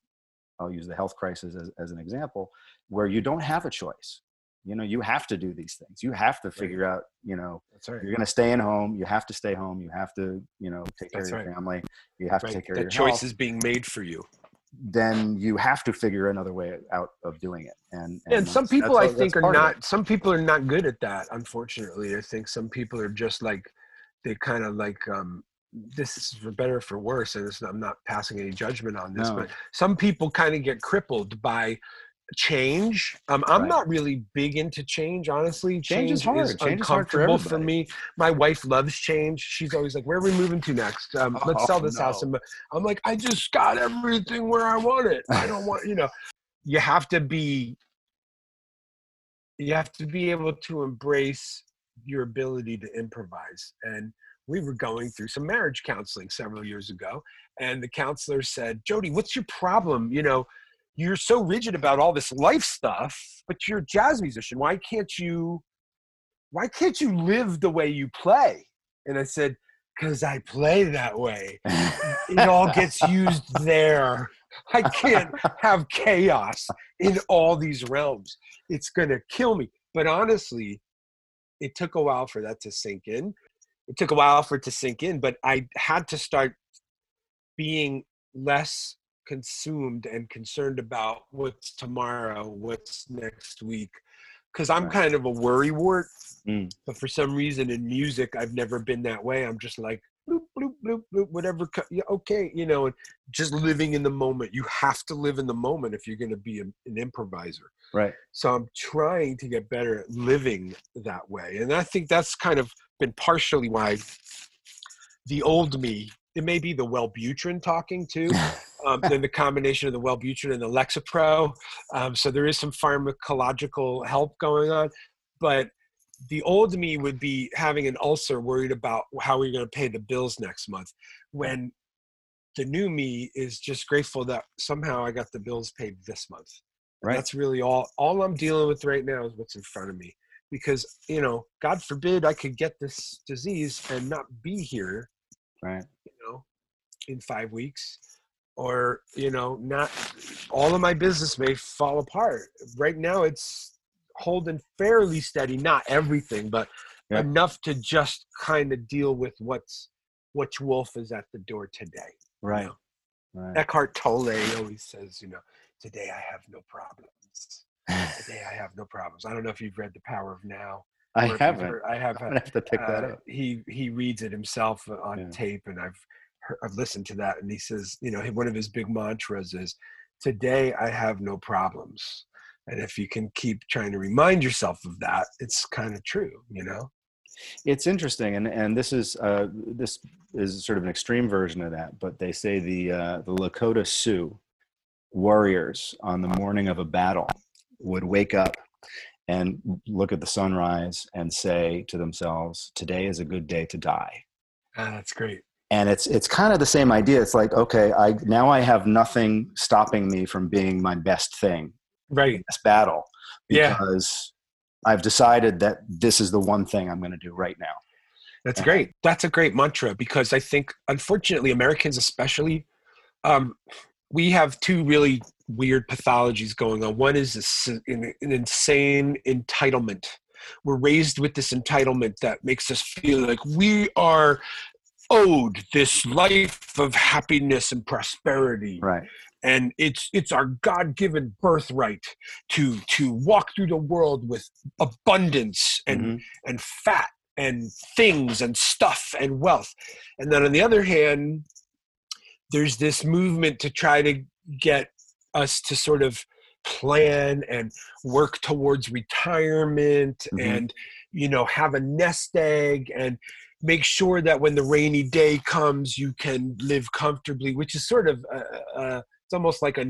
i'll use the health crisis as, as an example where you don't have a choice you know you have to do these things you have to figure right. out you know right. you're going to stay in home you have to stay home you have to you know take care That's of your right. family you have to take care that of your family. The choice health. is being made for you then you have to figure another way out of doing it. And and, and some people i think are not some people are not good at that unfortunately. I think some people are just like they kind of like um, this is for better or for worse and i'm not passing any judgment on this no. but some people kind of get crippled by change. Um, i'm right. not really big into change honestly. Change, change is hard. Is change uncomfortable is for, for, me. My wife loves change. She's always like where are we moving to next? Um, oh, let's sell this no. house and i'm like i just got everything where i want it. I don't want you know. You have to be you have to be able to embrace your ability to improvise. And we were going through some marriage counseling several years ago, and the counselor said, Jody, what's your problem? You know, you're so rigid about all this life stuff, but you're a jazz musician. Why can't you why can't you live the way you play? And I said, because I play that way. it all gets used there. I can't have chaos in all these realms. It's going to kill me. But honestly, it took a while for that to sink in. It took a while for it to sink in, but I had to start being less consumed and concerned about what's tomorrow, what's next week. Because I'm kind of a worry wart. Mm. But for some reason in music, I've never been that way. I'm just like, bloop, bloop, bloop, bloop, whatever. Okay, you know, and just living in the moment. You have to live in the moment if you're going to be an, an improviser. Right. So I'm trying to get better at living that way. And I think that's kind of been partially why the old me, it may be the Wellbutrin talking too, um, then the combination of the Wellbutrin and the Lexapro. Um, so there is some pharmacological help going on. But the old me would be having an ulcer worried about how we're going to pay the bills next month when the new me is just grateful that somehow i got the bills paid this month right that's really all all i'm dealing with right now is what's in front of me because you know god forbid i could get this disease and not be here right you know in five weeks or you know not all of my business may fall apart right now it's holding fairly steady, not everything, but yeah. enough to just kind of deal with what's which wolf is at the door today. Right. You know? right. Eckhart Tolle always says, you know, today I have no problems. today I have no problems. I don't know if you've read The Power of Now. I haven't. Heard, I have. I have to pick uh, that up. He he reads it himself on yeah. tape, and I've heard, I've listened to that. And he says, you know, one of his big mantras is, "Today I have no problems." and if you can keep trying to remind yourself of that it's kind of true you know it's interesting and and this is uh, this is sort of an extreme version of that but they say the uh, the lakota sioux warriors on the morning of a battle would wake up and look at the sunrise and say to themselves today is a good day to die ah, that's great and it's it's kind of the same idea it's like okay i now i have nothing stopping me from being my best thing right in this battle because yeah. I've decided that this is the one thing I'm going to do right now. That's and great. That's a great mantra because I think, unfortunately, Americans especially, um, we have two really weird pathologies going on. One is this, an, an insane entitlement. We're raised with this entitlement that makes us feel like we are owed this life of happiness and prosperity. Right and it's it's our god-given birthright to to walk through the world with abundance and mm-hmm. and fat and things and stuff and wealth and then on the other hand there's this movement to try to get us to sort of plan and work towards retirement mm-hmm. and you know have a nest egg and make sure that when the rainy day comes you can live comfortably which is sort of a, a, it's almost like a,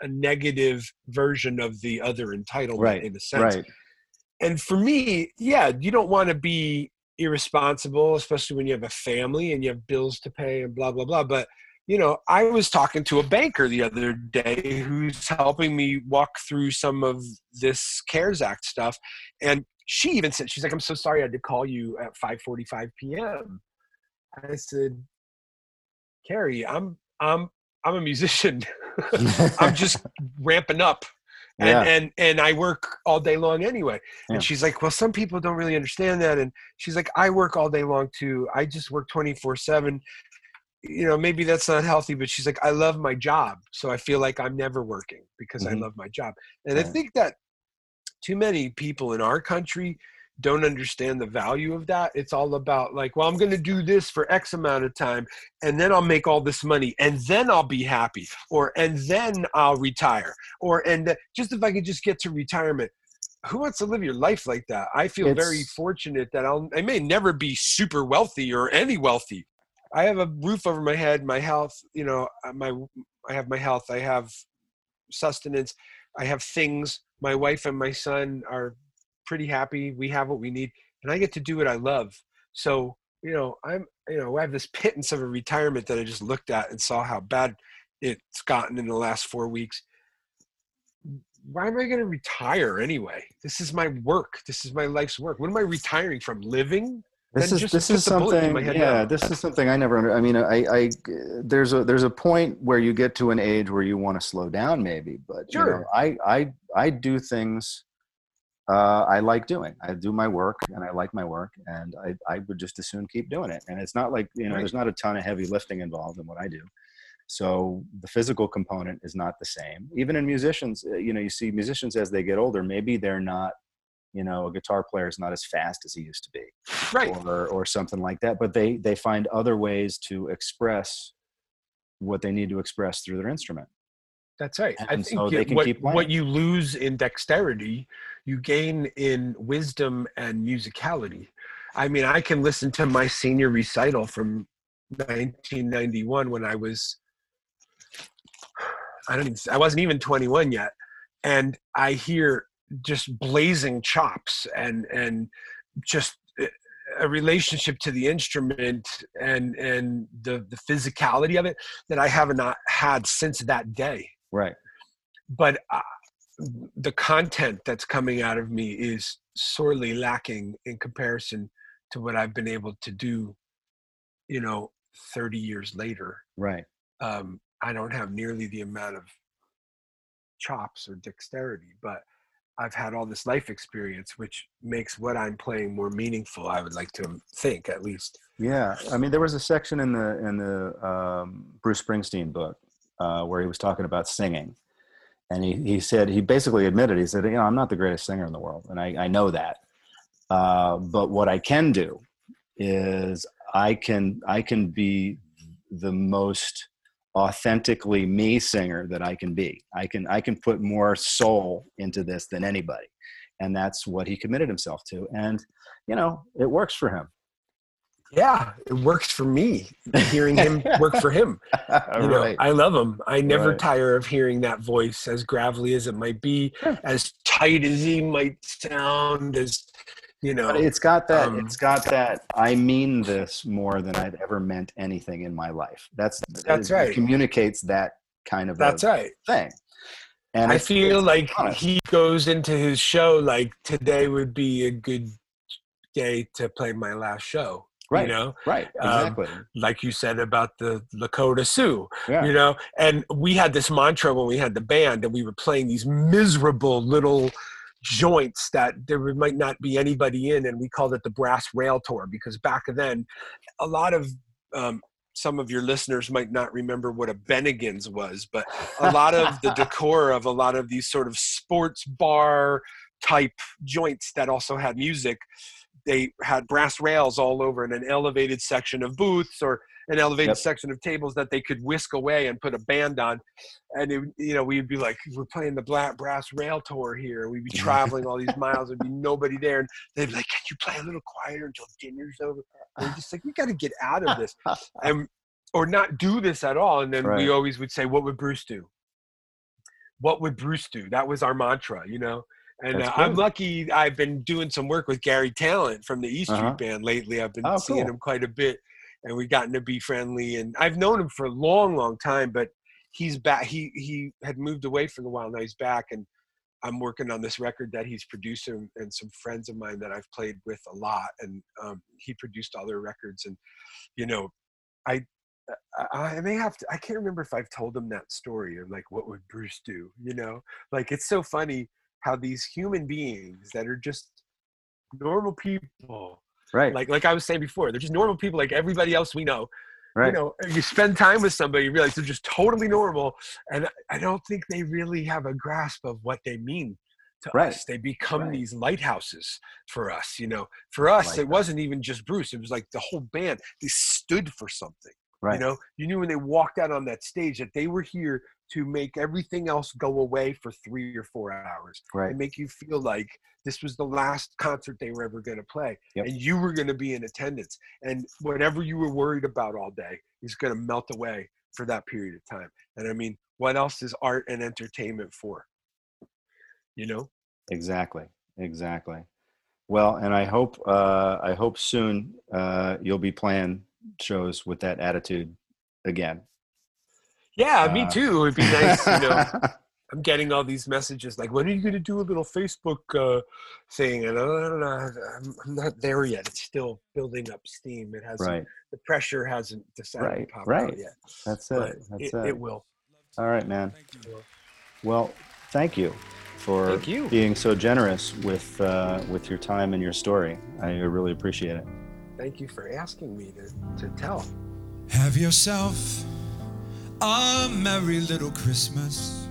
a, negative version of the other entitlement right, in a sense. Right. And for me, yeah, you don't want to be irresponsible, especially when you have a family and you have bills to pay and blah blah blah. But you know, I was talking to a banker the other day who's helping me walk through some of this CARES Act stuff, and she even said she's like, "I'm so sorry I had to call you at 5:45 p.m." I said, "Carrie, I'm I'm I'm a musician. I'm just ramping up. And, yeah. and and I work all day long anyway. Yeah. And she's like, Well, some people don't really understand that. And she's like, I work all day long too. I just work 24 7. You know, maybe that's not healthy, but she's like, I love my job. So I feel like I'm never working because mm-hmm. I love my job. And I think that too many people in our country don't understand the value of that. It's all about like, well, I'm going to do this for X amount of time and then I'll make all this money and then I'll be happy or and then I'll retire or and just if I could just get to retirement. Who wants to live your life like that? I feel it's, very fortunate that I'll I may never be super wealthy or any wealthy. I have a roof over my head, my health, you know, uh, my I have my health, I have sustenance, I have things. My wife and my son are pretty happy. We have what we need. and I get to do what I love. So, you know, I'm, you know, I have this pittance of a retirement that I just looked at and saw how bad it's gotten in the last four weeks. Why am I going to retire anyway? This is my work. This is my life's work. What am I retiring from? Living? This is this is something. Yeah, this is something I never. Under, I mean, I, I there's a there's a point where you get to an age where you want to slow down, maybe. But sure. you know, I I I do things uh, I like doing. I do my work and I like my work, and I, I would just as soon keep doing it. And it's not like, you know, right. there's not a ton of heavy lifting involved in what I do. So the physical component is not the same. Even in musicians, uh, you know, you see musicians as they get older, maybe they're not, you know, a guitar player is not as fast as he used to be, right, or or something like that. But they they find other ways to express what they need to express through their instrument. That's right. And I think so what, what you lose in dexterity, you gain in wisdom and musicality. I mean, I can listen to my senior recital from 1991 when I was, I don't even, I wasn't even 21 yet. And I hear just blazing chops and, and just a relationship to the instrument and, and the, the physicality of it that I have not had since that day Right. But uh, the content that's coming out of me is sorely lacking in comparison to what I've been able to do, you know, 30 years later. Right. Um, I don't have nearly the amount of chops or dexterity, but I've had all this life experience, which makes what I'm playing more meaningful. I would like to think, at least. Yeah, I mean, there was a section in the in the um, Bruce Springsteen book uh, where he was talking about singing. And he, he said, he basically admitted, he said, you know, I'm not the greatest singer in the world. And I, I know that. Uh, but what I can do is I can, I can be the most authentically me singer that I can be. I can, I can put more soul into this than anybody. And that's what he committed himself to. And, you know, it works for him yeah it works for me hearing him work for him you know right. i love him i never right. tire of hearing that voice as gravelly as it might be as tight as he might sound as you know but it's got that um, it's got that i mean this more than i've ever meant anything in my life. That's that's right. communicates that kind of that's right. thing. And i feel like honest. he goes into his show like today would be a good day to play my last show right you know? right um, exactly. um, like you said about the lakota sioux yeah. you know? And we had this mantra when we had the band and we were playing these miserable little joints that there might not be anybody in and we called it the brass rail tour because back then a lot of um, some of your listeners might not remember what a Bennigan's was, but a lot of the decor of a lot of these sort of sports bar type joints that also had music they had brass rails all over in an elevated section of booths or an elevated yep. section of tables that they could whisk away and put a band on. And, it, you know, we'd be like, we're playing the black brass rail tour here. We'd be traveling all these miles. There'd be nobody there. And they'd be like, can you play a little quieter until dinner's over? And we're just like, we got to get out of this. and, or not do this at all. And then right. we always would say, what would Bruce do? What would Bruce do? That was our mantra, you know? And uh, I'm lucky. I've been doing some work with Garry Tallent from the East Street uh-huh. Band lately. I've been oh, seeing cool. him quite a bit, and we've gotten to be friendly. And I've known him for a long, long time, but he's back. He he had moved away for a while. Now he's back, and I'm working on this record that he's producing, and some friends of mine that I've played with a lot, and um, he produced all their records. And you know, I I may have to. I can't remember if I've told him that story of like what would Bruce do. You know, like it's so funny how these human beings that are just normal people right like like i was saying before they're just normal people like everybody else we know right. you know you spend time with somebody you realize they're just totally normal and i don't think they really have a grasp of what they mean to right. us they become right. these lighthouses for us you know for us it wasn't even just bruce it was like the whole band they stood for something right. you know you knew when they walked out on that stage that they were here to make everything else go away for three or four hours right. and make you feel like this was the last concert they were ever going to play yep. and you were going to be in attendance and whatever you were worried about all day is going to melt away for that period of time and i mean what else is art and entertainment for you know exactly exactly Well, and I hope uh, I hope soon uh, you'll be playing shows with that attitude again. Yeah, me Uh, too. It'd be nice, you know. I'm getting all these messages like, "When are you going to do a little Facebook uh, thing?" And I don't know, I'm, I'm not there yet. It's still building up steam. It hasn't. right. The pressure hasn't decided Right, to pop right. out yet. That's it. That's it, it. it will. All right, man. It will. Well, thank you for Thank you. being so generous with uh, with your time and your story. I really appreciate it. Thank you for asking me to, to tell. Have yourself a merry little Christmas.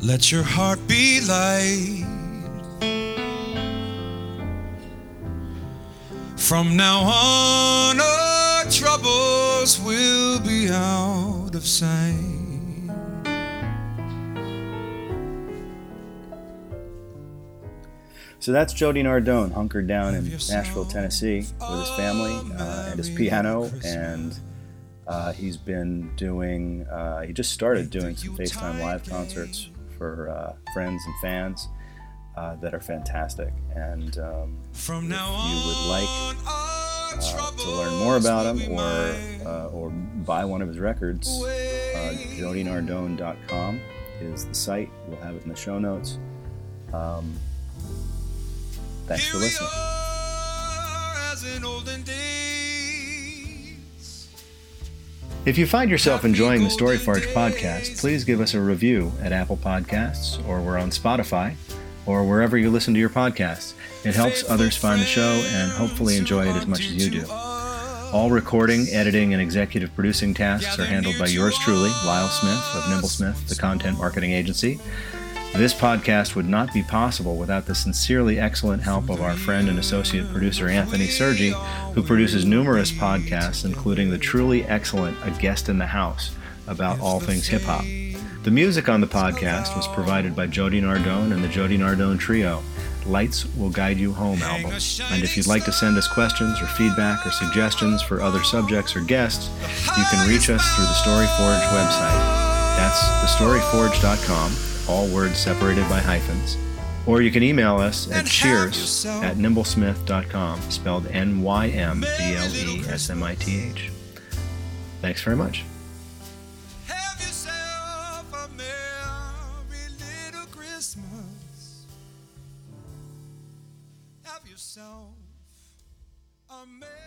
Let your heart be light. From now on, our troubles will be out of sight. So that's Jody Nardone, hunkered down in Nashville, Tennessee, with his family uh, and his piano, and uh, he's been doing. Uh, he just started doing some FaceTime live concerts for uh, friends and fans uh, that are fantastic. And um, From now you would like uh, to learn more about him or uh, or buy one of his records, uh, jodynardone.com is the site. We'll have it in the show notes. Um, thanks for listening. If you find yourself enjoying the Story Forge podcast, please give us a review at Apple Podcasts or we're on Spotify or wherever you listen to your podcasts. It helps others find the show and hopefully enjoy it as much as you do. All recording, editing, and executive producing tasks are handled by yours truly, Lyle Smith of Nymblesmith, the content marketing agency. This podcast would not be possible without the sincerely excellent help of our friend and associate producer Anthony Sergi, who produces numerous podcasts, including the truly excellent A Guest in the House about all things hip hop. The music on the podcast was provided by Jody Nardone and the Jody Nardone Trio. Lights Will Guide You Home album. And if you'd like to send us questions or feedback or suggestions for other subjects or guests, you can reach us through the Story Forge website. That's thestoryforge.com, all words separated by hyphens. Or you can email us at cheers at nymblesmith.com, spelled N Y M B L E S M I T H. Thanks very much. Have yourself a merry